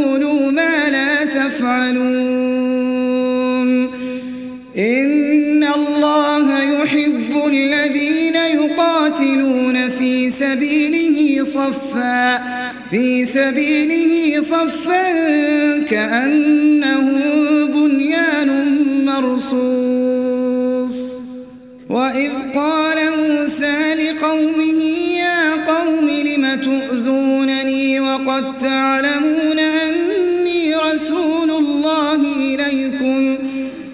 ما لا تفعلون إن الله يحب الذين يقاتلون في سبيله صفا في سبيله صفا كأنه بنيان مرصوص. وإذ قال موسى لقومه يا قوم لم تؤذونني وقد تعلمون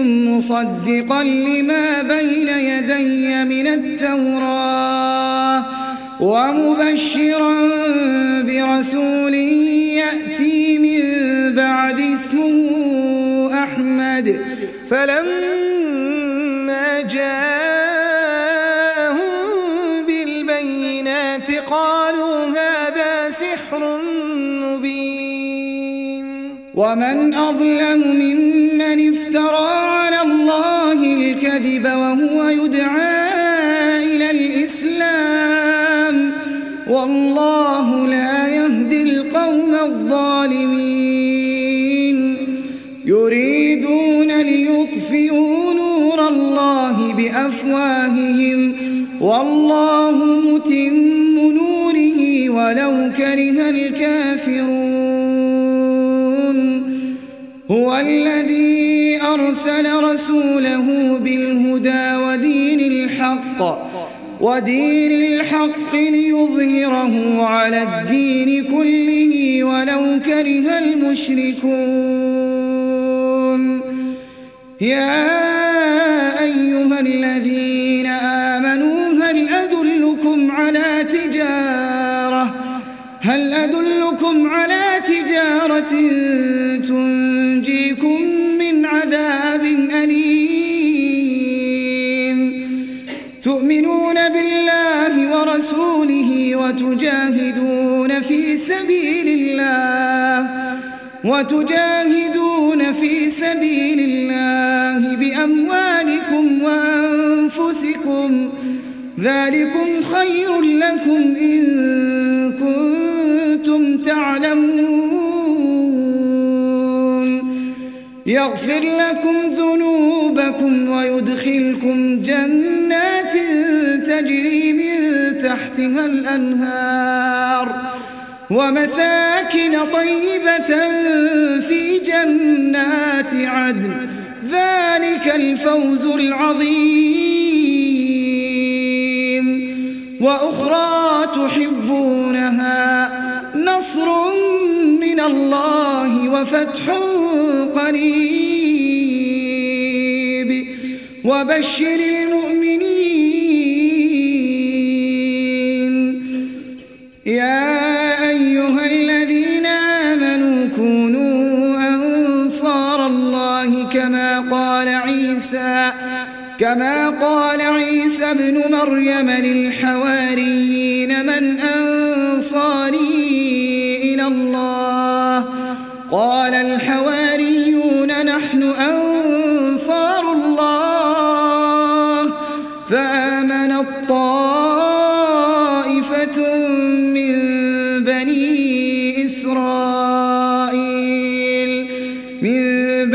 إليكم مصدقا لما بين يدي من التوراة ومبشرا برسول يأتي من بعد اسمه أحمد. فلما جاءهم بالبينات قالوا هذا سحر مبين. ومن أظلم ممن افترى الله الكذب وهو يدعى إلى الإسلام. والله لا يهدي القوم الظالمين. يريدون ليطفئوا نور الله بأفواههم. والله متم نوره ولو كره الكافرون. هو الذي أرسل رسوله بالهدى ودين الحق ودين الحق ليظهره على الدين كله ولو كره المشركون. يا أيها الذين آمنوا هل أدلكم على تجارة؟ هل أدلكم على تجارة تنجيكم ورسوله وتجاهدون في سبيل الله وتجاهدون في سبيل الله بأموالكم وأنفسكم. ذلكم خير لكم إن كنتم تعلمون. يغفر لكم ذنوبكم ويدخلكم جنات تجري من تحتها الأنهار ومساكن طيبة في جنات عدن. ذلك الفوز العظيم. وأخرى تحبونها نصر من الله وفتح قريب. وبشر يا أيها الذين آمنوا كونوا أنصار الله كما قال عيسى كما قال عيسى ابن مريم للحواريين من أنصاري إلى الله؟ قال الحواريون نحن أنصار الله. فآمن الطائفة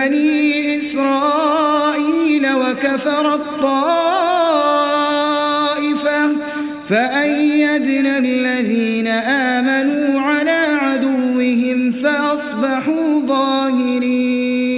بني إسرائيل وكفر الطائفة فأيدنا الذين آمنوا على عدوهم فأصبحوا ظاهرين.